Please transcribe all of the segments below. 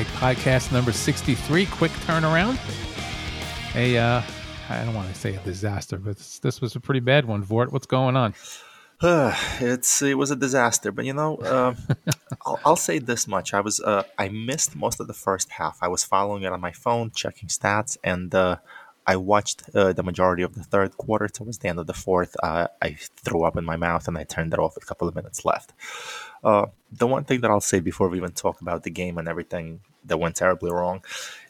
Spike podcast number 63. Quick turnaround. A, uh, I don't want to say a disaster, but this, this was a pretty bad one. Vort, what's going on? it's it was a disaster, but you know, uh, I'll, I'll, say this much: I was uh, I missed most of the first half. I was following it on my phone, checking stats, and uh, I watched uh, the majority of the third quarter. Towards the end of the fourth, uh, I threw up in my mouth and I turned it off a couple of minutes left. Uh, the one thing that I'll say before we even talk about the game and everything that went terribly wrong,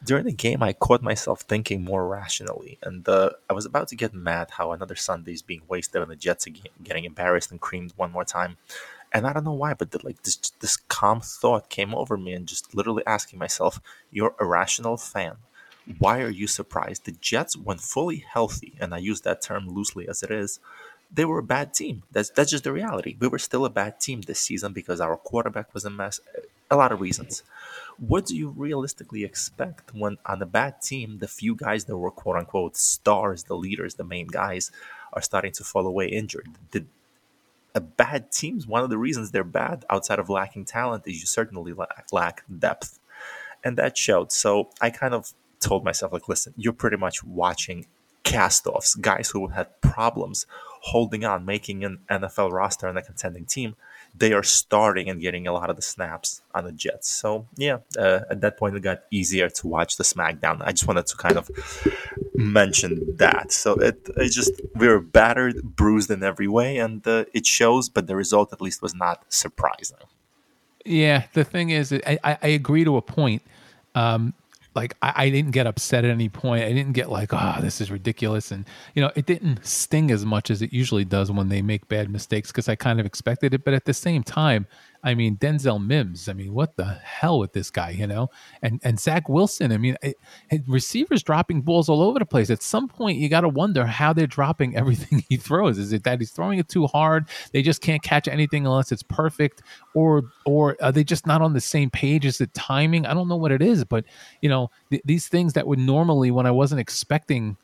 during the game, I caught myself thinking more rationally. And uh, I was about to get mad how another Sunday is being wasted and the Jets are getting embarrassed and creamed one more time. And I don't know why, but the, like this, this calm thought came over me and just literally asking myself, "You're a rational fan why are you surprised? The Jets, when fully healthy, and I use that term loosely as it is, they were a bad team. That's that's just the reality. We were still a bad team this season because our quarterback was a mess. A lot of reasons. What do you realistically expect when on a bad team, the few guys that were quote unquote stars, the leaders, the main guys, are starting to fall away injured? Did a bad teams one of the reasons they're bad outside of lacking talent is you certainly lack, lack depth and that showed so i kind of told myself, like, listen, you're pretty much watching cast-offs, guys who had problems holding on, making an NFL roster and a contending team. They are starting and getting a lot of the snaps on the Jets. So yeah, uh, at that point it got easier to watch the SmackDown. I just wanted to kind of mention that. So it, it just we were battered, bruised in every way, and uh, it shows. But the result, at least, was not surprising. Yeah, the thing is, I, I agree to a point. Um, like I, I, didn't get upset at any point. I didn't get like, oh, this is ridiculous. And you know, it didn't sting as much as it usually does when they make bad mistakes because I kind of expected it. But at the same time, I mean, Denzel Mims. I mean, what the hell with this guy, you know? And and Zach Wilson. I mean, it, it, receivers dropping balls all over the place. At some point, you got to wonder how they're dropping everything he throws. Is it that he's throwing it too hard? They just can't catch anything unless it's perfect, or or are they just not on the same page? Is it timing? I don't know what it is, but you know, th- these things that would normally, when I wasn't expecting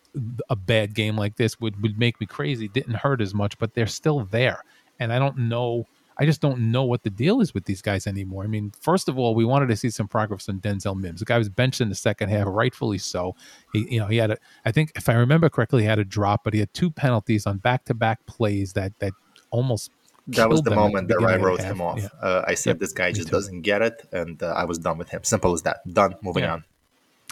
a bad game like this, would would make me crazy. Didn't hurt as much, but they're still there, and I don't know I just don't know what the deal is with these guys anymore. I mean, first of all, we wanted to see some progress on Denzel Mims. The guy was benched in the second half, rightfully so. He, you know, he had a, I think if I remember correctly, he had a drop, but he had two penalties on back-to-back plays that that almost. That was the moment that I wrote him off. Yeah. Uh, I said yep, this guy just doesn't get it, and uh, I was done with him. Simple as that. Done. Moving yeah. on.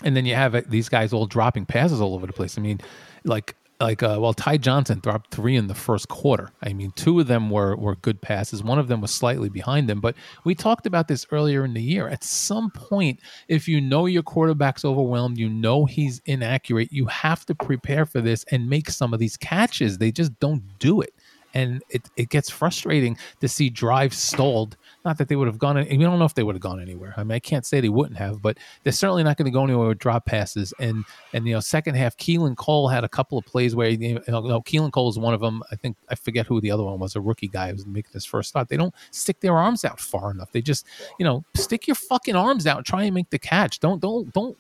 And then you have uh, these guys all dropping passes all over the place. I mean, like like uh, well ty johnson dropped three in the first quarter. I mean two of them were were good passes. One of them was slightly behind them. But we talked about this earlier in the year. At some point if you know your quarterback's overwhelmed you know he's inaccurate you have to prepare for this and make some of these catches. They just don't do it and it, it gets frustrating to see drives stalled. Not that they would have gone, we don't know if they would have gone anywhere. I mean, I can't say they wouldn't have, but they're certainly not going to go anywhere with drop passes. And and you know, second half, Keelan Cole had a couple of plays where you know, Keelan Cole is one of them. I think I forget who the other one was, a rookie guy who was making his first start. They don't stick their arms out far enough. They just you know stick your fucking arms out, try and make the catch. Don't don't don't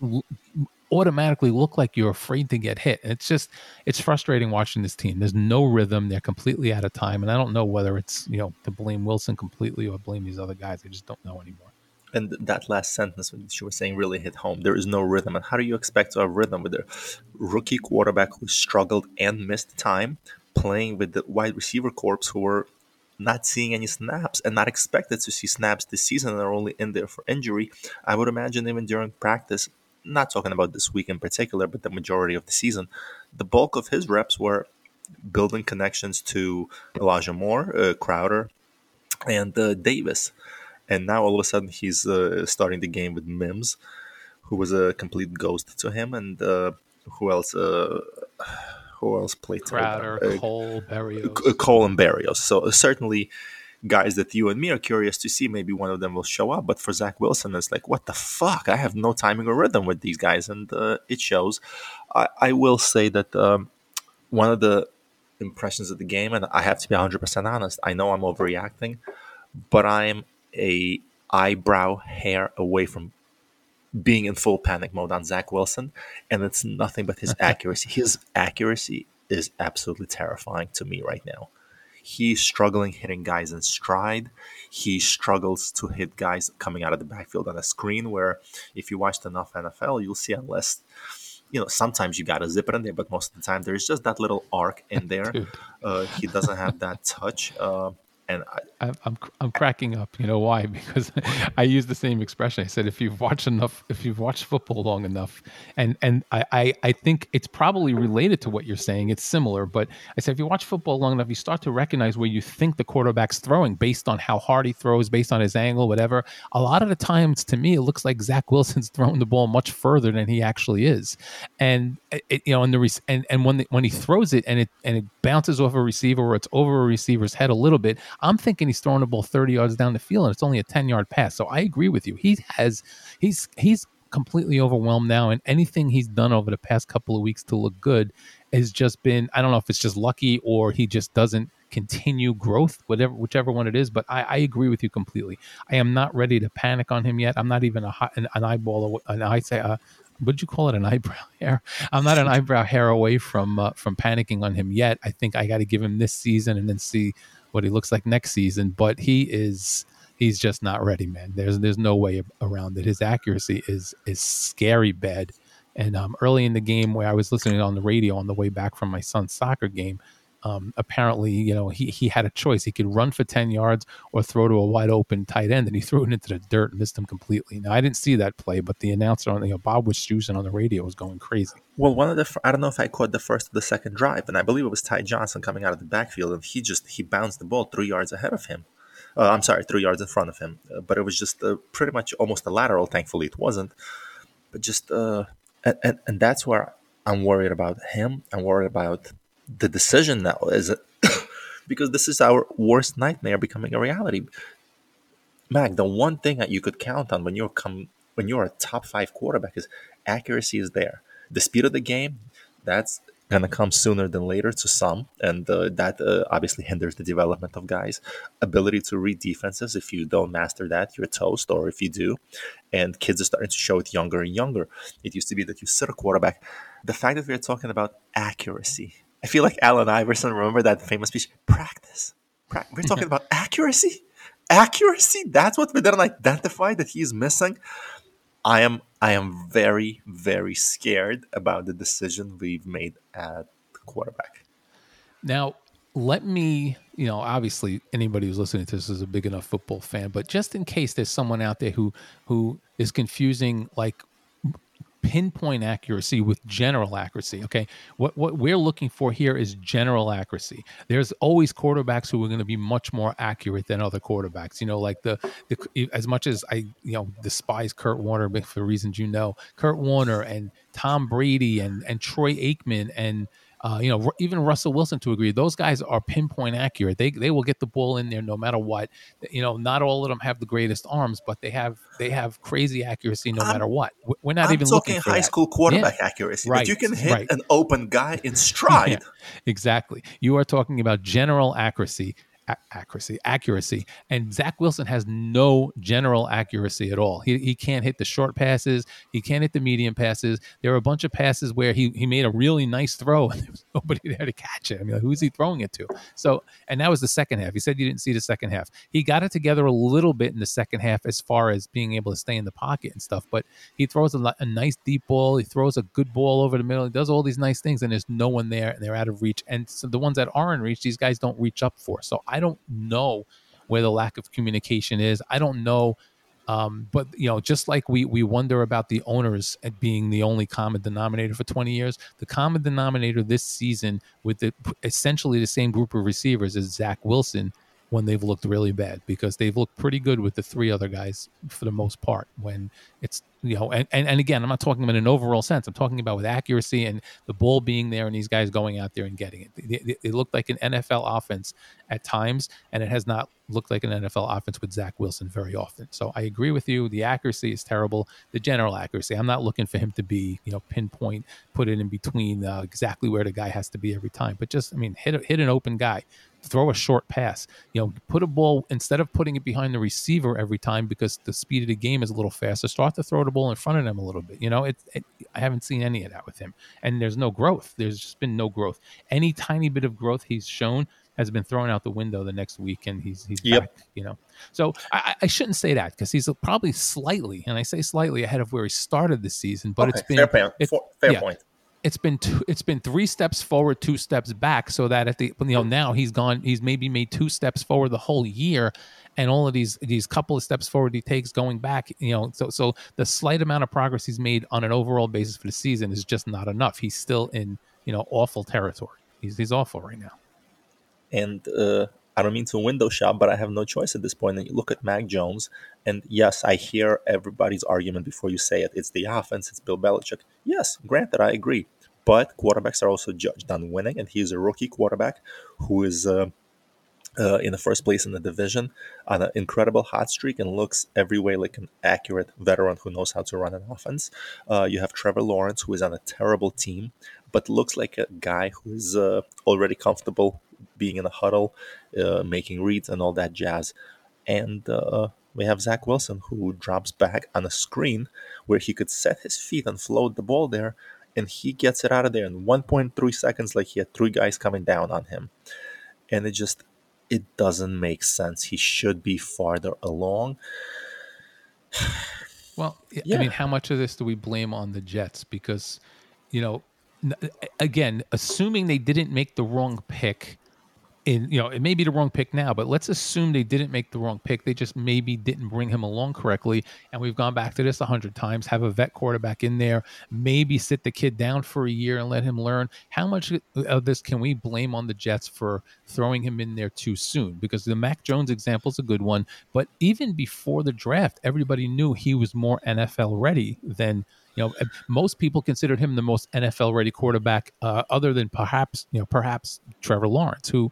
automatically look like you're afraid to get hit. It's just it's frustrating watching this team. There's no rhythm. They're completely out of time, and I don't know whether it's you know to blame Wilson completely or blame these other guys. I just don't know anymore. And that last sentence you were saying really hit home. There is no rhythm, and how do you expect to have rhythm with a rookie quarterback who struggled and missed time, playing with the wide receiver corps who were not seeing any snaps and not expected to see snaps this season and are only in there for injury. I would imagine even during practice, not talking about this week in particular, but the majority of the season, the bulk of his reps were building connections to Elijah Moore, uh, Crowder, and uh, Davis. And now all of a sudden he's uh, starting the game with Mims, who was a complete ghost to him, and uh, who else? Uh, who else played? Crowder, Cole, Berrios. Cole and Berrios. So certainly guys that you and me are curious to see. Maybe one of them will show up. But for Zach Wilson, it's like, what the fuck? I have no timing or rhythm with these guys, and uh, it shows. I, I, will say that um, one of the impressions of the game, and I have to be 100% honest, I know I'm overreacting, but I'm a eyebrow hair away from being in full panic mode on Zach Wilson, and it's nothing but his accuracy. His accuracy is absolutely terrifying to me right now he's struggling hitting guys in stride. He struggles to hit guys coming out of the backfield on a screen. Where if you watched enough NFL, you'll see unless you know sometimes you gotta zip it in there, but most of the time there's just that little arc in there. uh, he doesn't have that touch. Uh, and I, am I'm, I'm cracking up. You know why? Because I use the same expression. I said if you've watched enough, if you've watched football long enough, and and I, I I think it's probably related to what you're saying. It's similar, but I said if you watch football long enough, you start to recognize where you think the quarterback's throwing based on how hard he throws, based on his angle, whatever. A lot of the times, to me, it looks like Zach Wilson's throwing the ball much further than he actually is, and it, you know, and the and and when the, when he throws it and it and it bounces off a receiver or it's over a receiver's head a little bit I'm thinking he's throwing the ball 30 yards down the field and it's only a 10 yard pass. So I agree with you. He has he's he's completely overwhelmed now and anything he's done over the past couple of weeks to look good has just been I don't know if it's just lucky or he just doesn't continue growth, whatever whichever one it is. But I, I agree with you completely. I am not ready to panic on him yet. I'm not even a an, an eyeball an eye say uh, would you call it an eyebrow hair? I'm not an eyebrow hair away from uh, from panicking on him yet. I think I got to give him this season and then see what he looks like next season. But he is he's just not ready, man. There's there's no way around it. His accuracy is is scary bad. And um, early in the game, where I was listening on the radio on the way back from my son's soccer game, um, apparently, you know, he, he had a choice. He could run for 10 yards or throw to a wide open tight end, and he threw it into the dirt and missed him completely. Now, I didn't see that play, but the announcer on, you know, Bob Wischusen on the radio was going crazy. Well, one of the, I don't know if I caught the first or the second drive, and I believe it was Ty Johnson coming out of the backfield, and he just, he bounced the ball three yards ahead of him. Uh, I'm sorry, three yards in front of him. Uh, but it was just uh, pretty much almost a lateral. Thankfully, it wasn't. But just, uh, and, and, and that's where I'm worried about him. I'm worried about the decision now is because this is our worst nightmare becoming a reality. Mac, the one thing that you could count on when you're come when you're a top five quarterback is accuracy is there. The speed of the game, that's gonna come sooner than later to some, and uh, that uh, obviously hinders the development of guys' ability to read defenses. If you don't master that, you're toast. Or if you do, and kids are starting to show it younger and younger. It used to be that you sit a quarterback. The fact that we're talking about accuracy I feel like Allen Iverson. Remember that famous speech? Practice. Pra- we're talking about accuracy. Accuracy. That's what we didn't identify that he's missing. I am. I am very, very scared about the decision we've made at quarterback. Now, let me, you know, obviously anybody who's listening to this is a big enough football fan, but just in case there's someone out there who who is confusing like pinpoint accuracy with general accuracy. Okay. What what we're looking for here is general accuracy. There's always quarterbacks who are going to be much more accurate than other quarterbacks. You know, like the, the as much as I, you know, despise Kurt Warner for reasons you know, Kurt Warner and Tom Brady and and Troy Aikman and uh, you know, even Russell Wilson to agree. Those guys are pinpoint accurate. They they will get the ball in there no matter what. You know, not all of them have the greatest arms, but they have they have crazy accuracy no I'm, matter what. We're not I'm even talking high that. school quarterback yeah. accuracy. Right, you can hit right. an open guy in stride. yeah, exactly. You are talking about general accuracy accuracy, accuracy. And Zach Wilson has no general accuracy at all. He, he can't hit the short passes. He can't hit the medium passes. There are a bunch of passes where he, he made a really nice throw and there was nobody there to catch it. I mean, like, who's he throwing it to? So, and that was the second half. He said you didn't see the second half. He got it together a little bit in the second half as far as being able to stay in the pocket and stuff. But he throws a, a nice deep ball. He throws a good ball over the middle. He does all these nice things, and there's no one there, and they're out of reach. And so the ones that are in reach, these guys don't reach up for. So I don't know where the lack of communication is. I don't know. Um, but you know, just like we we wonder about the owners at being the only common denominator for 20 years, the common denominator this season with the essentially the same group of receivers is Zach Wilson when they've looked really bad because they've looked pretty good with the three other guys for the most part when it's you know and, and, and again i'm not talking about an overall sense. I'm talking about with accuracy and the ball being there and these guys going out there and getting it. They looked like an nfl offense at times and it has not looked like an nfl offense with zach wilson very often. So i agree with you. The accuracy is terrible. The general accuracy i'm not looking for him to be you know pinpoint put it in between uh, exactly where the guy has to be every time but just i mean hit, hit an open guy throw a short pass. You know, put a ball instead of putting it behind the receiver every time because the speed of the game is a little faster. Start to throw the ball in front of them a little bit. You know, it, it, I haven't seen any of that with him, and there's no growth. There's just been no growth. Any tiny bit of growth he's shown has been thrown out the window the next week, and he's he's Yep. back. You know, so I, I shouldn't say that because he's probably slightly, and I say slightly ahead of where he started the season, but Okay, it's been fair point. it- fair yeah. point. It's been two, it's been three steps forward, two steps back, so that at the you know now he's gone, he's maybe made two steps forward the whole year, and all of these these couple of steps forward he takes going back, you know, so so the slight amount of progress he's made on an overall basis for the season is just not enough. He's still in you know awful territory. He's he's awful right now. And uh, I don't mean to window shop, but I have no choice at this point. And you look at Mac Jones, and yes, I hear everybody's argument before you say it. It's the offense, it's Bill Belichick. Yes, granted, I agree. But quarterbacks are also judged on winning, and he is a rookie quarterback who is uh, uh, in the first place in the division on an incredible hot streak and looks every way like an accurate veteran who knows how to run an offense. Uh, you have Trevor Lawrence, who is on a terrible team, but looks like a guy who is uh, already comfortable being in a huddle, uh, making reads, and all that jazz. And uh, we have Zach Wilson, who drops back on a screen where he could set his feet and float the ball there, and he gets it out of there in 1.3 seconds, like he had three guys coming down on him. And it just it doesn't make sense. He should be farther along. Well, I- Yeah. I mean, how much of this do we blame on the Jets? Because, you know, again, assuming they didn't make the wrong pick, in you know, it may be the wrong pick now, but let's assume they didn't make the wrong pick. They just maybe didn't bring him along correctly. And we've gone back to this a hundred times. Have a vet quarterback in there, maybe sit the kid down for a year and let him learn. How much of this can we blame on the Jets for throwing him in there too soon? Because the Mac Jones example is a good one. But even before the draft, everybody knew he was more NFL ready than you know. Most people considered him the most NFL ready quarterback, uh, other than perhaps you know perhaps Trevor Lawrence, who.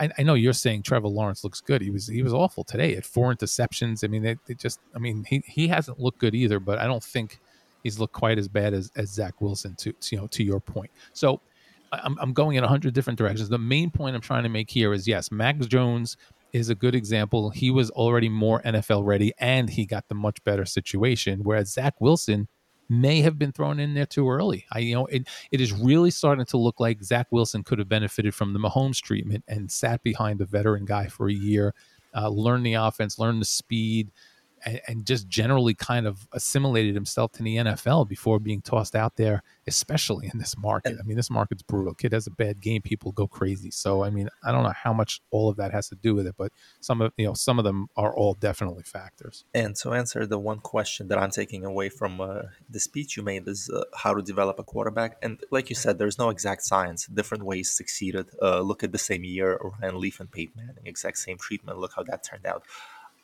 I, I know you're saying Trevor Lawrence looks good. He was he was awful today at four interceptions. I mean, it, it just I mean he he hasn't looked good either. But I don't think he's looked quite as bad as, as Zach Wilson. To, to you know to your point. So I'm I'm going in a hundred different directions. The main point I'm trying to make here is yes, Max Jones is a good example. He was already more NFL ready, and he got the much better situation. Whereas Zach Wilson may have been thrown in there too early. I you know it it is really starting to look like Zach Wilson could have benefited from the Mahomes treatment and sat behind the veteran guy for a year, uh, learn the offense, learn the speed, and, and just generally kind of assimilated himself to the NFL before being tossed out there, especially in this market. I mean, this market's brutal. Kid has a bad game, people go crazy. So I mean, I don't know how much all of that has to do with it, but some of you know some of them are all definitely factors. And to answer the one question that I'm taking away from uh, the speech you made is uh, how to develop a quarterback. And like you said, there's no exact science. Different ways succeeded. Uh, look at the same year, Ryan Leaf and Peyton Manning, exact same treatment. Look how that turned out.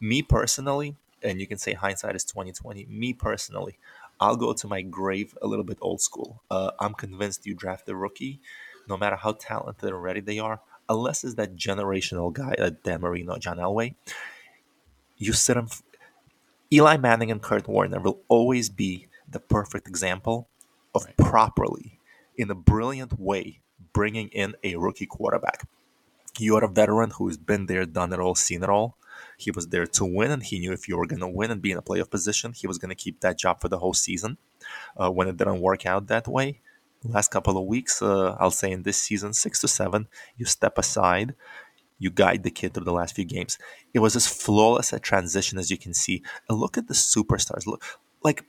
Me personally, and you can say hindsight is 2020. Me personally, I'll go to my grave a little bit old school. Uh, I'm convinced you draft a rookie, no matter how talented and ready they are, unless it's that generational guy, uh, Dan Marino, John Elway. You sit them. Eli Manning and Kurt Warner will always be the perfect example of Right. properly, in a brilliant way, bringing in a rookie quarterback. You are a veteran who has been there, done it all, seen it all. He was there to win, and he knew if you were going to win and be in a playoff position, he was going to keep that job for the whole season. Uh, when it didn't work out that way, last couple of weeks, uh, I'll say in this season, six to seven, you step aside, you guide the kid through the last few games. It was as flawless a transition as you can see. And look at the superstars. Look, like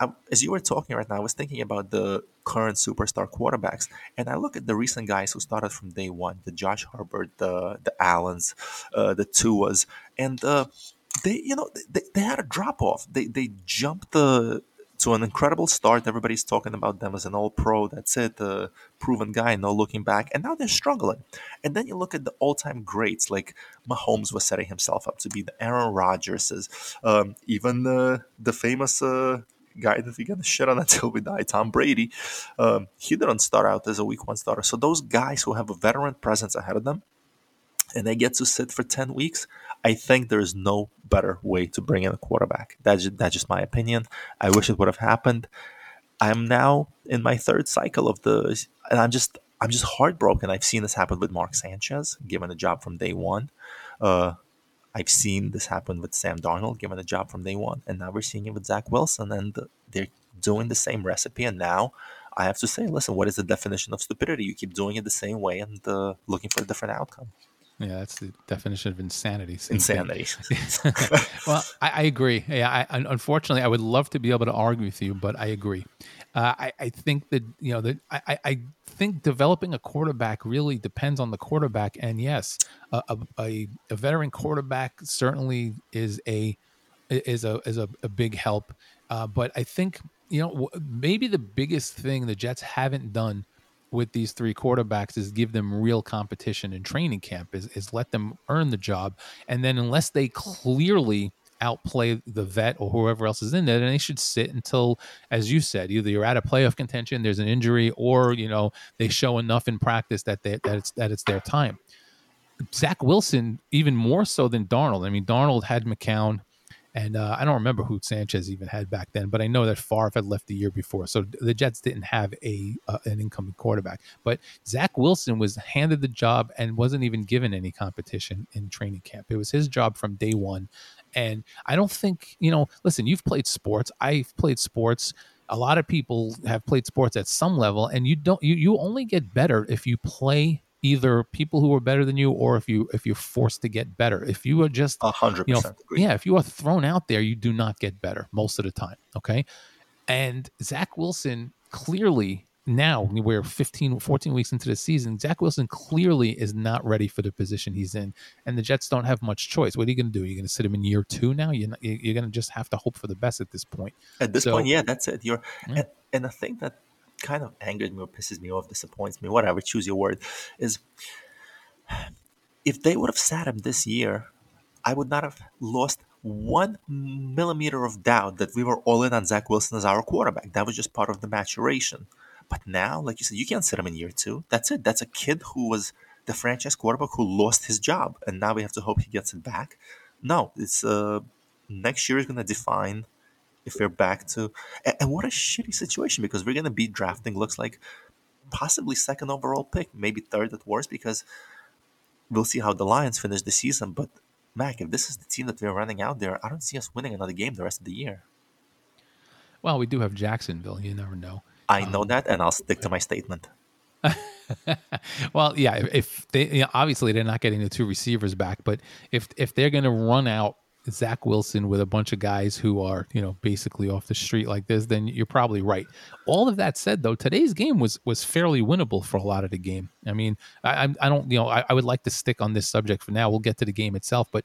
I, as you were talking right now, I was thinking about the current superstar quarterbacks, and I look at the recent guys who started from day one: the Josh Herbert, the the Allens, uh, the Tuas, and uh, they, you know, they, they had a drop off. They they jumped the to an incredible start. Everybody's talking about them as an all pro. That's it, a proven guy, no looking back. And now they're struggling. And then you look at the all time greats, like Mahomes was setting himself up to be the Aaron Rodgerses, um, even the the famous. Uh, guy that we're gonna shit on until we die, Tom Brady. Um, he didn't start out as a week one starter. So those guys who have a veteran presence ahead of them, and they get to sit for ten weeks, I think there is no better way to bring in a quarterback. That's just, that's just my opinion. I wish it would have happened. I'm now in my third cycle of the, and I'm just I'm just heartbroken. I've seen this happen with Mark Sanchez, given a job from day one. Uh, I've seen this happen with Sam Darnold, given a job from day one, and now we're seeing it with Zach Wilson, and they're doing the same recipe. And now I have to say, listen, what is the definition of stupidity? You keep doing it the same way and uh, looking for a different outcome. Yeah, that's the definition of insanity. Insanity. well, I, I, agree. Yeah, I, unfortunately, I would love to be able to argue with you, but I agree. Uh, I, I, think that you know that I, I think developing a quarterback really depends on the quarterback. And yes, a, a, a veteran quarterback certainly is a is a is a, a big help. Uh, but I think you know maybe the biggest thing the Jets haven't done with these three quarterbacks is give them real competition in training camp is, is let them earn the job and then unless they clearly outplay the vet or whoever else is in there then they should sit until as you said either you're out of playoff contention there's an injury or you know they show enough in practice that they, that it's that it's their time Zach Wilson even more so than Darnold I mean Darnold had McCown and uh, I don't remember who Sanchez even had back then, but I know that Favre had left the year before, so the Jets didn't have a uh, an incoming quarterback. But Zach Wilson was handed the job and wasn't even given any competition in training camp. It was his job from day one, and I don't think you know. Listen, you've played sports. I've played sports. A lot of people have played sports at some level, and you don't. You you only get better if you play either people who are better than you or if you if you're forced to get better if you are just a hundred percent yeah if you are thrown out there you do not get better most of the time okay and zach wilson clearly now we're 15 14 weeks into the season zach wilson clearly is not ready for the position he's in and the jets don't have much choice what are you going to do you're going to sit him in year two now you're, not, you're going to just have to hope for the best at this point at this so, point yeah that's it you're yeah. and, and i think that kind of angers me or pisses me off, disappoints me, whatever, choose your word, is if they would have sat him this year, I would not have lost one millimeter of doubt that we were all in on Zach Wilson as our quarterback. That was just part of the maturation. But now, like you said, you can't sit him in year two. That's it. That's a kid who was the franchise quarterback who lost his job, and now we have to hope he gets it back. No, it's uh, next year is going to define if we're back to and, and what a shitty situation because we're gonna be drafting looks like possibly second overall pick, maybe third at worst, because we'll see how the Lions finish the season. But Mac, if this is the team that we're running out there, I don't see us winning another game the rest of the year. Well, we do have Jacksonville. You never know. I know that, and I'll stick to my statement. well, yeah. If they you know, obviously they're not getting the two receivers back, but if if they're going to run out Zach Wilson with a bunch of guys who are, you know, basically off the street like this, then you're probably right. All of that said, though, today's game was was fairly winnable for a lot of the game. I mean, I, I don't, you know, I, I would like to stick on this subject for now. We'll get to the game itself, but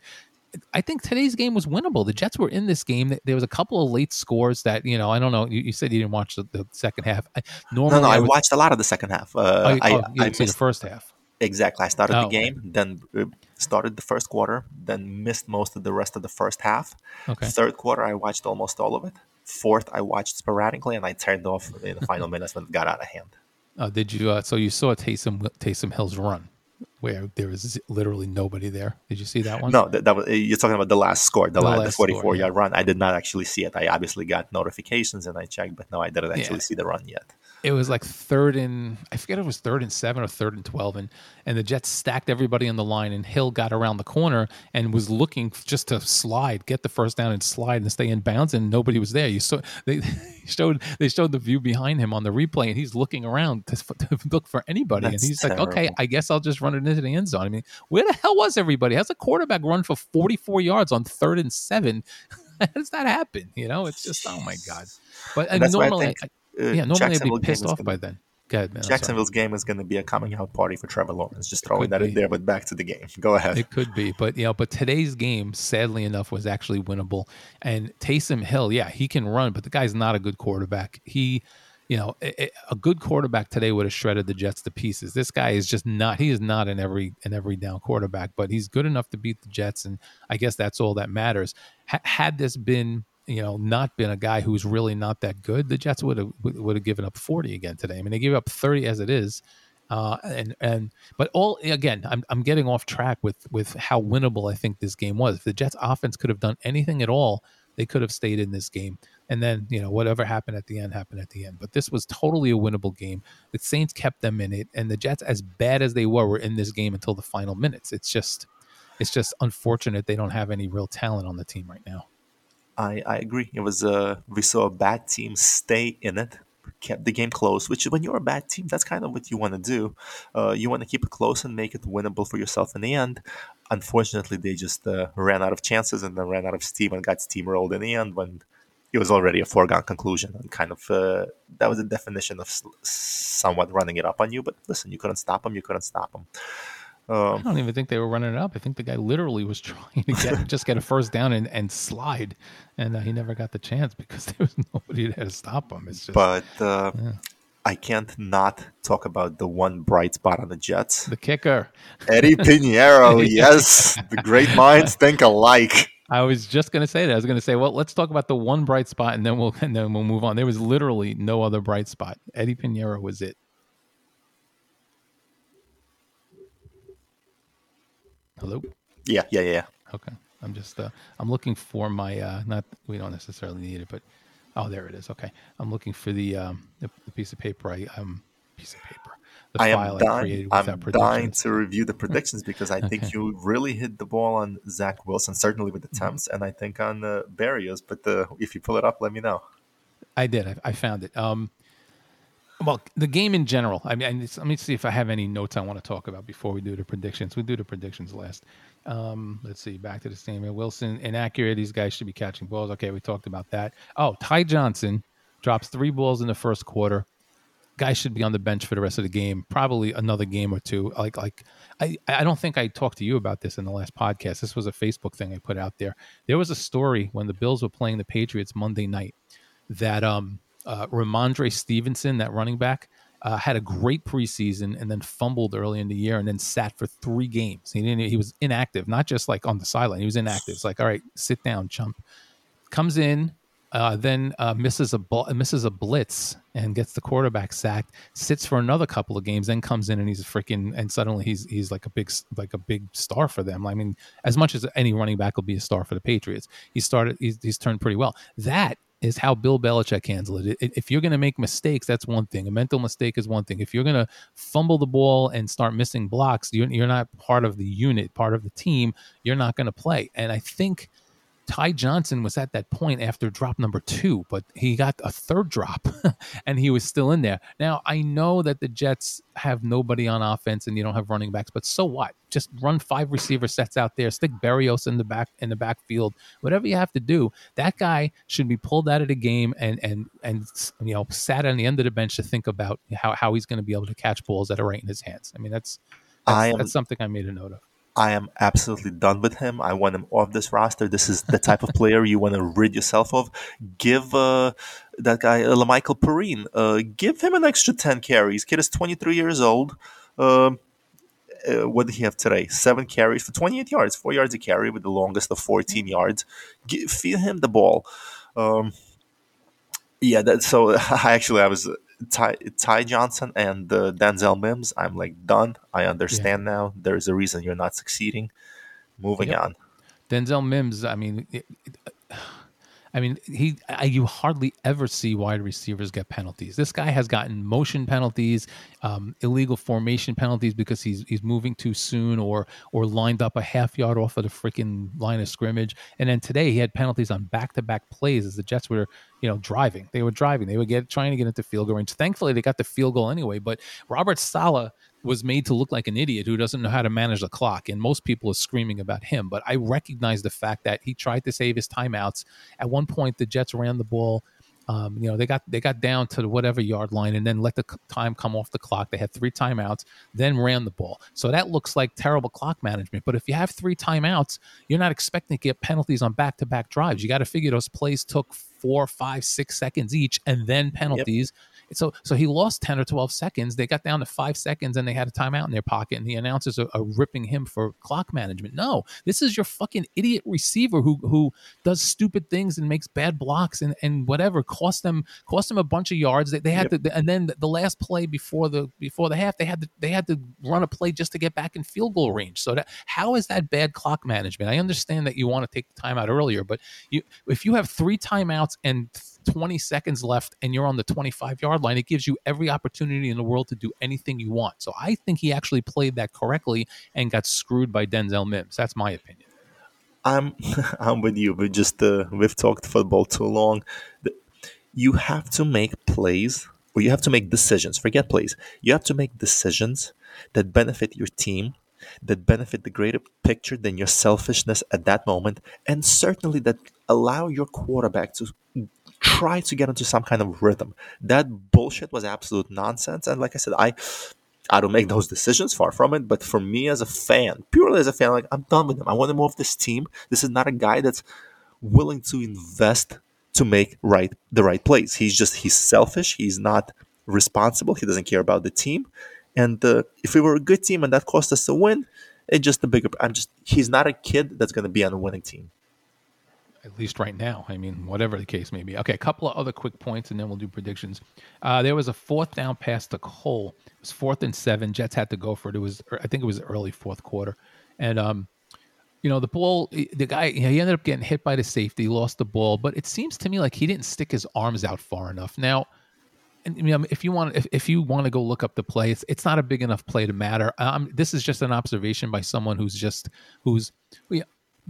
I think today's game was winnable. The Jets were in this game. There was a couple of late scores that you know. I don't know. You, you said you didn't watch the, the second half. normally, no, no, I, I would, watched a lot of the second half. Uh, oh, I, oh, I, I missed the first half. Exactly. I started oh, the game, okay. then uh, started the first quarter, then missed most of the rest of the first half. Okay. Third quarter, I watched almost all of it. Fourth, I watched sporadically, and I turned off in the final minutes when it got out of hand. Uh, did you? Uh, so you saw Taysom Taysom Hill's run, where there was literally nobody there. Did you see that one? No, that, that was you're talking about the last score, the, the last, the 44 score, yard yeah. run. I did not actually see it. I obviously got notifications and I checked, but no, I didn't actually yeah. see the run yet it was like third and I forget it was third and seven or third and twelve, and and the Jets stacked everybody on the line, and Hill got around the corner and was looking just to slide, get the first down and slide and stay in bounds, and nobody was there. You saw they showed they showed the view behind him on the replay, and he's looking around to, to look for anybody, That's and he's terrible. like, okay, I guess I'll just run it into the end zone. I mean, where the hell was everybody? How's a quarterback run for forty four yards on third and seven? How does that happen? You know, it's just oh my god. But normally. I, uh, yeah, normally I'd be pissed off by then. Go ahead, man. Jacksonville's game is going to be a coming out party for Trevor Lawrence. Just throwing that be. in there, but back to the game. Go ahead. It could be, but you know, but today's game, sadly enough, was actually winnable. And Taysom Hill, yeah, he can run, but the guy's not a good quarterback. He, you know, a, a good quarterback today would have shredded the Jets to pieces. This guy is just not. He is not an every an every down quarterback, but he's good enough to beat the Jets, and I guess that's all that matters. H- had this been you know, not been a guy who's really not that good, the Jets would have would have given up 40 again today. I mean, they gave up 30 as it is. Uh, and and but all again, I'm I'm getting off track with with how winnable I think this game was. If the Jets offense could have done anything at all, they could have stayed in this game. And then you know whatever happened at the end happened at the end. But this was totally a winnable game. The Saints kept them in it, and the Jets, as bad as they were, were in this game until the final minutes. It's just it's just unfortunate they don't have any real talent on the team right now. I, I agree. It was a we saw a bad team stay in it kept the game close. Which when you're a bad team, that's kind of what you want to do. Uh, you want to keep it close and make it winnable for yourself in the end. Unfortunately, they just uh, ran out of chances and then ran out of steam and got steamrolled in the end when it was already a foregone conclusion and kind of uh, that was the definition of somewhat running it up on you. But listen, you couldn't stop him. You couldn't stop him. Um, I don't even think they were running it up. I think the guy literally was trying to get just get a first down and, and slide, and uh, he never got the chance because there was nobody there to stop him. It's just, but uh, yeah. I can't not talk about the one bright spot on the Jets, the kicker, Eddie Piñeiro. yes, the great minds think alike. I was just going to say that. I was going to say, well, let's talk about the one bright spot, and then we'll and then we'll move on. There was literally no other bright spot. Eddie Piñeiro was it. Hello. Yeah, yeah, yeah. Okay. I'm just uh, I'm looking for my uh, not we don't necessarily need it, but oh there it is. Okay. I'm looking for the um the, the piece of paper I um piece of paper. The I am dying. I am dying to review the predictions because I think you really hit the ball on Zach Wilson, certainly with the mm-hmm. temps, and I think on uh, Berrios. But uh, if you pull it up, let me know. I did. I, I found it. Um, well, the game in general. I mean, let me see if I have any notes I want to talk about before we do the predictions. We do the predictions last. Um, let's see. Back to the same. Wilson inaccurate. These guys should be catching balls. Okay, we talked about that. Oh, Ty Johnson drops three balls in the first quarter. Guy should be on the bench for the rest of the game. Probably another game or two. Like, like I, I don't think I talked to you about this in the last podcast. This was a Facebook thing I put out there. There was a story when the Bills were playing the Patriots Monday night that um uh, Rhamondre Stevenson, that running back, uh, had a great preseason and then fumbled early in the year and then sat for three games. He didn't. He was inactive, not just like on the sideline. He was inactive. It's like, all right, sit down, chump. Comes in, uh, then uh, misses a bl- misses a blitz and gets the quarterback sacked. Sits for another couple of games, then comes in and he's freaking and suddenly he's he's like a big like a big star for them. I mean, as much as any running back will be a star for the Patriots, he started he's, he's turned pretty well. That is how Bill Belichick handled it. If you're going to make mistakes, that's one thing. A mental mistake is one thing. If you're going to fumble the ball and start missing blocks, you're, not part of the unit, part of the team. You're not going to play. And I think – Ty Johnson was at that point after drop number two, but he got a third drop and he was still in there. Now, I know that the Jets have nobody on offense and you don't have running backs, but so what? Just run five receiver sets out there, stick Berrios in the back in the backfield, whatever you have to do. That guy should be pulled out of the game and and and you know sat on the end of the bench to think about how, how he's going to be able to catch balls that are right in his hands. I mean, that's that's, am, that's something I made a note of. I am absolutely done with him. I want him off this roster. This is the type of player you want to rid yourself of. Give uh, that guy, uh, La'Mical Perine, uh, give him an extra 10 carries. Kid is 23 years old. Um, uh, what did he have today? Seven carries for 28 yards, four yards a carry with the longest of 14 yards. Give, feed him the ball. Um, yeah, that, so I actually I was Ty, Ty Johnson and uh, Denzel Mims, I'm like done. I understand yeah. now. There's a reason you're not succeeding. Moving yep. on. Denzel Mims, I mean, it, it, I mean, he I, you hardly ever see wide receivers get penalties. This guy has gotten motion penalties, um, illegal formation penalties because he's he's moving too soon or or lined up a half yard off of the freaking line of scrimmage. And then today he had penalties on back to back plays as the Jets were you know driving. They were driving. They were get trying to get into field goal range. Thankfully, they got the field goal anyway. But Robert Saleh was made to look like an idiot who doesn't know how to manage the clock. And most people are screaming about him. But I recognize the fact that he tried to save his timeouts. At one point, the Jets ran the ball. Um, you know, they got they got down to whatever yard line and then let the time come off the clock. They had three timeouts, then ran the ball. So that looks like terrible clock management. But if you have three timeouts, you're not expecting to get penalties on back to back drives. You got to figure those plays took four, five, six seconds each, and then penalties. Yep so so he lost 10 or 12 seconds. They got down to five seconds and they had a timeout in their pocket, and the announcers are, are ripping him for clock management. No, this is your fucking idiot receiver who who does stupid things and makes bad blocks and, and whatever cost them cost them a bunch of yards. They, they had yep. to, and then the last play before the before the half, they had to they had to run a play just to get back in field goal range. So that how is that bad clock management? I understand that you want to take the timeout earlier, but you if you have three timeouts and 20 seconds left and you're on the 25 yard line, it gives you every opportunity in the world to do anything you want. So I think he actually played that correctly and got screwed by Denzel Mims. That's my opinion. I'm I'm with you. We just uh, we've talked football too long. You have to make plays or you have to make decisions. Forget plays. You have to make decisions that benefit your team, that benefit the greater picture than your selfishness at that moment, and certainly that allow your quarterback to try to get into some kind of rhythm. That bullshit was absolute nonsense. And like I said, I I don't make those decisions, far from it. But for me as a fan, purely as a fan, like I'm done with him. I want to move this team. This is not a guy that's willing to invest to make right the right plays. He's just he's selfish. He's not responsible. He doesn't care about the team. And uh, if we were a good team and that cost us a win, it's just a bigger. I'm just he's not a kid that's going to be on a winning team. At least right now. I mean, whatever the case may be. Okay, a couple of other quick points, and then we'll do predictions. Uh, there was a fourth down pass to Cole. It was fourth and seven. Jets had to go for it. It was, I think, it was early fourth quarter, and um, you know, the ball, the guy, he ended up getting hit by the safety, lost the ball, but it seems to me like he didn't stick his arms out far enough. Now, and, you know, if you want, if, if you want to go look up the play, it's it's not a big enough play to matter. Um, this is just an observation by someone who's just who's.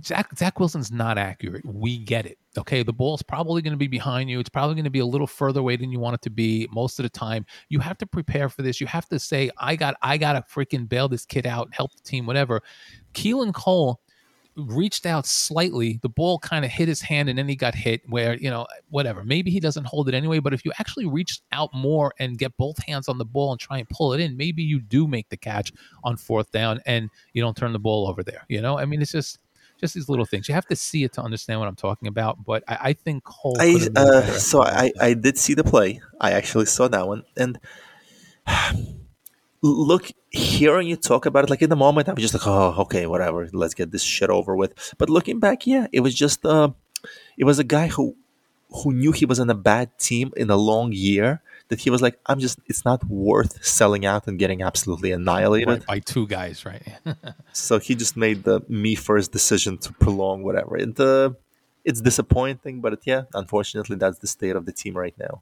Zach Zach Wilson's not accurate. We get it. Okay, the ball's probably going to be behind you. It's probably going to be a little further away than you want it to be most of the time. You have to prepare for this. You have to say, I got I got to freaking bail this kid out, help the team, whatever. Keelan Cole reached out slightly. The ball kind of hit his hand and then he got hit where, you know, whatever. Maybe he doesn't hold it anyway, but if you actually reach out more and get both hands on the ball and try and pull it in, maybe you do make the catch on fourth down and you don't turn the ball over there. You know, I mean, it's just just these little things. You have to see it to understand what I'm talking about. But I, I think Cole. I uh, so I I did see the play. I actually saw that one, and look, hearing you talk about it, like in the moment, I'm just like, oh, okay, whatever, let's get this shit over with. But looking back, yeah, it was just, uh, it was a guy who, who knew he was in a bad team in a long year. That he was like, I'm just, it's not worth selling out and getting absolutely annihilated right, by two guys, right? so he just made the me first decision to prolong whatever. And uh, it's disappointing, but it, yeah, unfortunately, that's the state of the team right now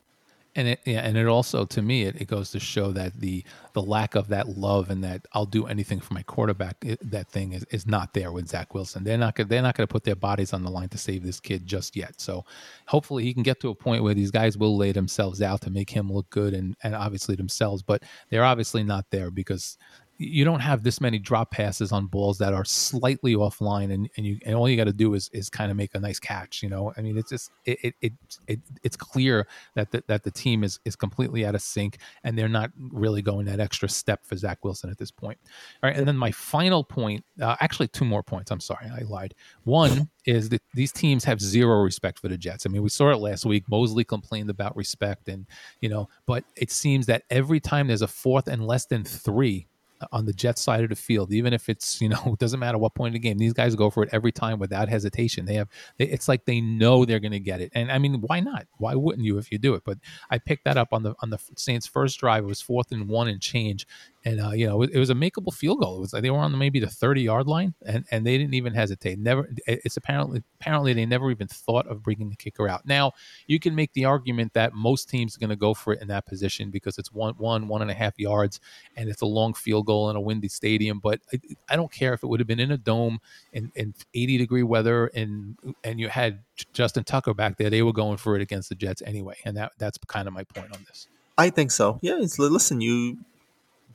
and it yeah and it also to me it, it goes to show that the the lack of that love and that I'll do anything for my quarterback it, that thing is, is not there with Zach Wilson. They're not they're not going to put their bodies on the line to save this kid just yet. So hopefully he can get to a point where these guys will lay themselves out to make him look good and and obviously themselves but they're obviously not there because you don't have this many drop passes on balls that are slightly offline and, and you and all you got to do is is kind of make a nice catch you know? I mean it's just it it, it, it it's clear that the, that the team is is completely out of sync and they're not really going that extra step for zach wilson at this point. All right and then my final point uh, actually two more points i'm sorry i lied. One is that these teams have zero respect for the jets. I mean we saw it last week. Mosley complained about respect and you know but it seems that every time there's a fourth and less than three on the Jets side of the field, even if it's you know doesn't matter what point of the game, these guys go for it every time without hesitation. They have they, it's like they know they're going to get it, and I mean, why not? Why wouldn't you if you do it? But I picked that up on the on the Saints' first drive. It was fourth and one and change, and uh, you know it, was a makeable field goal. It was they were on maybe the thirty yard line, and, and they didn't even hesitate. Never, it's apparently apparently they never even thought of bringing the kicker out. Now you can make the argument that most teams are going to go for it in that position because it's one one one and a half yards, and it's a long field goal in a windy stadium. But I, I don't care if it would have been in a dome in, in eighty degree weather, and and you had Justin Tucker back there. They were going for it against the Jets anyway, and that that's kind of my point on this. I think so. Yeah, it's listen, you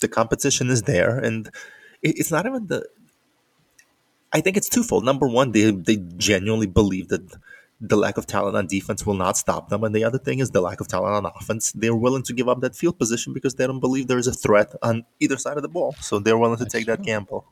the competition is there, and it's not even the. I think it's twofold. Number one, they they genuinely believe that the lack of talent on defense will not stop them, and the other thing is the lack of talent on offense. They're willing to give up that field position because they don't believe there is a threat on either side of the ball, so they're willing to That's take true. that gamble.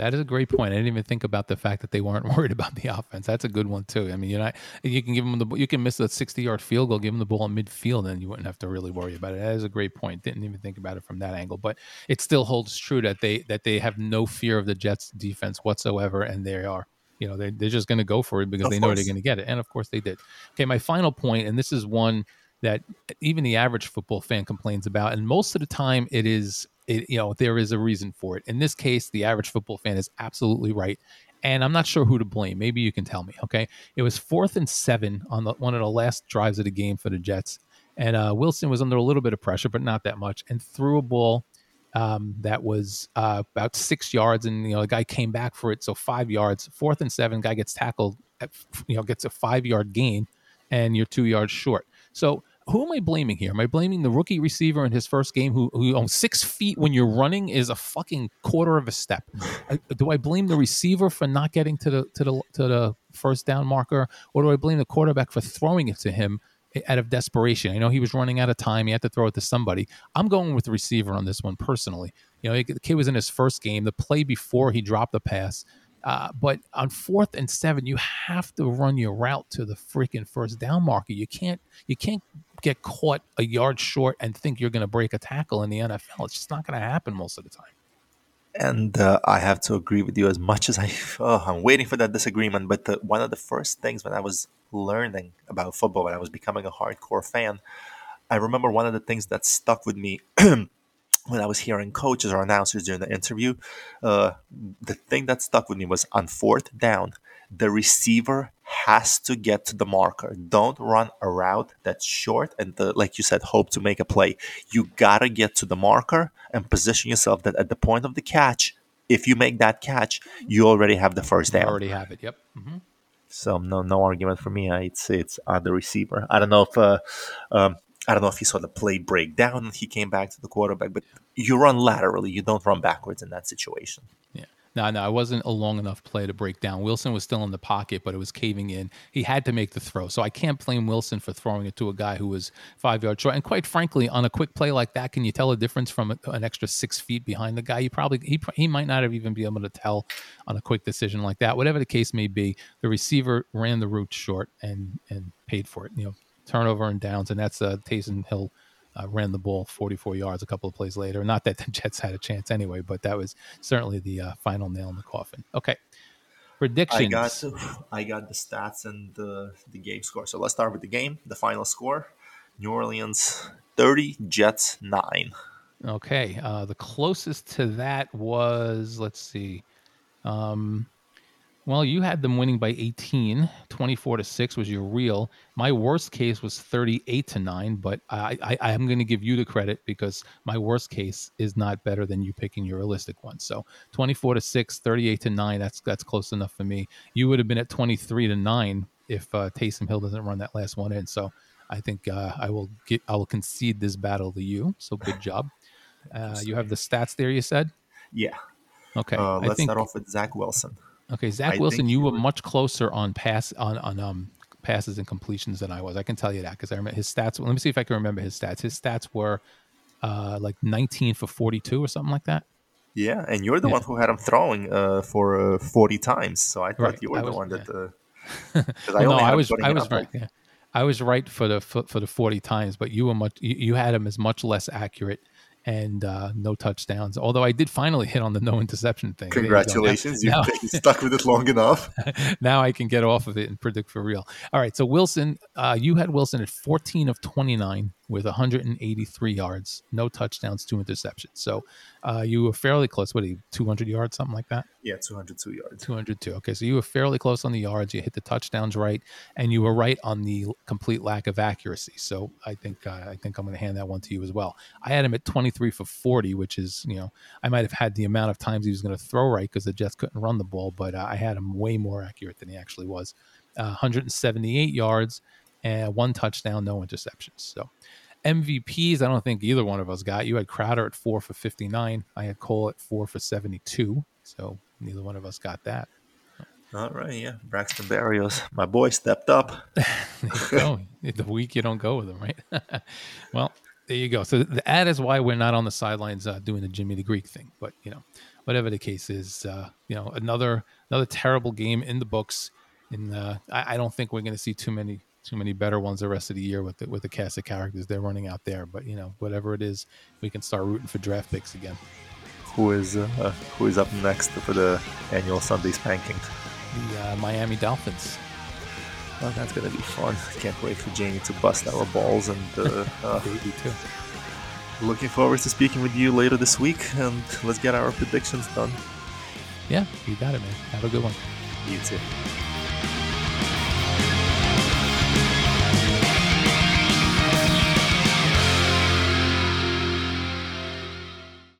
That is a great point. I didn't even think about the fact that they weren't worried about the offense. That's a good one too. I mean, you're not. You can give them the. You can miss a 60 yard field goal, give them the ball in midfield, and you wouldn't have to really worry about it. That is a great point. Didn't even think about it from that angle, but it still holds true that they that they have no fear of the Jets defense whatsoever, and they are. You know, they, they're just going to go for it because of they know they're going to get it. And of course they did. Okay, my final point, and this is one that even the average football fan complains about, and most of the time it is it, you know, there is a reason for it. In this case, the average football fan is absolutely right. And I'm not sure who to blame. Maybe you can tell me. Okay. It was fourth and seven on the, one of the last drives of the game for the Jets. And uh, Wilson was under a little bit of pressure, but not that much, and threw a ball um, that was uh, about six yards. And, you know, the guy came back for it. So five yards, fourth and seven, guy gets tackled, at, you know, gets a five yard gain, and you're two yards short. So who am I blaming here? Am I blaming the rookie receiver in his first game who, who on six feet when you're running is a fucking quarter of a step? I, do I blame the receiver for not getting to the to the to the first down marker, or do I blame the quarterback for throwing it to him out of desperation? I know he was running out of time; he had to throw it to somebody. I'm going with the receiver on this one personally. You know, the kid was in his first game. The play before he dropped the pass uh, but on fourth and seven, you have to run your route to the freaking first down marker. You can't you can't get caught a yard short and think you're going to break a tackle in the NFL. It's just not going to happen most of the time. And uh, I have to agree with you as much as I. Oh, I'm waiting for that disagreement. But the, one of the first things when I was learning about football, when I was becoming a hardcore fan, I remember one of the things that stuck with me when I was hearing coaches or announcers during the interview, uh, the thing that stuck with me was on fourth down, the receiver has to get to the marker. Don't run a route that's short and, the, like you said, hope to make a play. You gotta get to the marker and position yourself that at the point of the catch, if you make that catch, you already have the first down. You already have it. Yep. Mm-hmm. So no, no argument for me. I'd it's on the receiver. I don't know if uh, um, I don't know if he saw the play break down and he came back to the quarterback, but you run laterally, you don't run backwards in that situation. Yeah. No, no, it wasn't a long enough play to break down. Wilson was still in the pocket, but it was caving in. He had to make the throw. So I can't blame Wilson for throwing it to a guy who was five yards short. And quite frankly, on a quick play like that, can you tell a difference from an extra six feet behind the guy? You probably he, he might not have even be able to tell on a quick decision like that. Whatever the case may be, the receiver ran the route short and and paid for it. You know, turnover and downs, and that's a Taysom Hill uh, ran the ball 44 yards a couple of plays later. Not that the Jets had a chance anyway, but that was certainly the uh, final nail in the coffin. Okay, predictions. I got I got the stats and the the game score. So let's start with the game. The final score: New Orleans 30, Jets nine. Okay, uh, the closest to that was let's see. Um, well, you had them winning by 18. 24 to 6 was your real. My worst case was 38 to 9, but I, I, I am going to give you the credit because my worst case is not better than you picking your realistic one. So 24 to 6, 38 to 9, that's that's close enough for me. You would have been at 23 to 9 if uh, Taysom Hill doesn't run that last one in. So I think uh, I will get I will concede this battle to you. So good job. Uh, you have the stats there, you said? Yeah. Okay. Uh, let's think, start off with Zach Wilson. Okay, Zach I Wilson, you were much closer on pass on on um passes and completions than I was. I can tell you that because I remember his stats. Let me see if I can remember his stats. His stats were uh, like 19 for 42 or something like that. Yeah, and you're the yeah. one who had him throwing uh, for uh, 40 times. So I thought right. you were I the was, one that. Yeah. Uh, well, I no, I was I was right. Yeah. I was right for the for, for, the 40 times, but you were much you, you had him as much less accurate and uh, no touchdowns. Although I did finally hit on the no interception thing. Congratulations, you have stuck with it long enough. now I can get off of it and predict for real. All right, so Wilson, uh, you had Wilson at 14 of 29 with 183 yards, no touchdowns, two interceptions. So uh, you were fairly close. What are you, 200 yards, something like that? Yeah, 202 yards. 202. Okay, so you were fairly close on the yards. You hit the touchdowns right, and you were right on the complete lack of accuracy. So I think uh, I think I'm going to hand that one to you as well. I had him at 23 for 40, which is you know I might have had the amount of times he was going to throw right because the Jets couldn't run the ball, but uh, I had him way more accurate than he actually was. 178 uh, yards and one touchdown, no interceptions. So MVPs, I don't think either one of us got. You had Crowder at four for 59. I had Cole at four for 72. So neither one of us got that. All right, yeah. Braxton Berrios, my boy, stepped up. go. the week you don't go with him, right? well, there you go. So the ad is why we're not on the sidelines uh, doing the Jimmy the Greek thing. But you know, whatever the case is, uh, you know, another another terrible game in the books. And uh, I, I don't think we're going to see too many too many better ones the rest of the year with the, with the cast of characters they're running out there. But you know, whatever it is, we can start rooting for draft picks again. Who is uh, who is up next for the annual Sunday spanking? The uh, Miami Dolphins. Well, that's gonna be fun. Can't wait for Jamie to bust our balls and uh, uh, baby too. Looking forward to speaking with you later this week, and let's get our predictions done. Yeah, you got it, man. Have a good one. You too.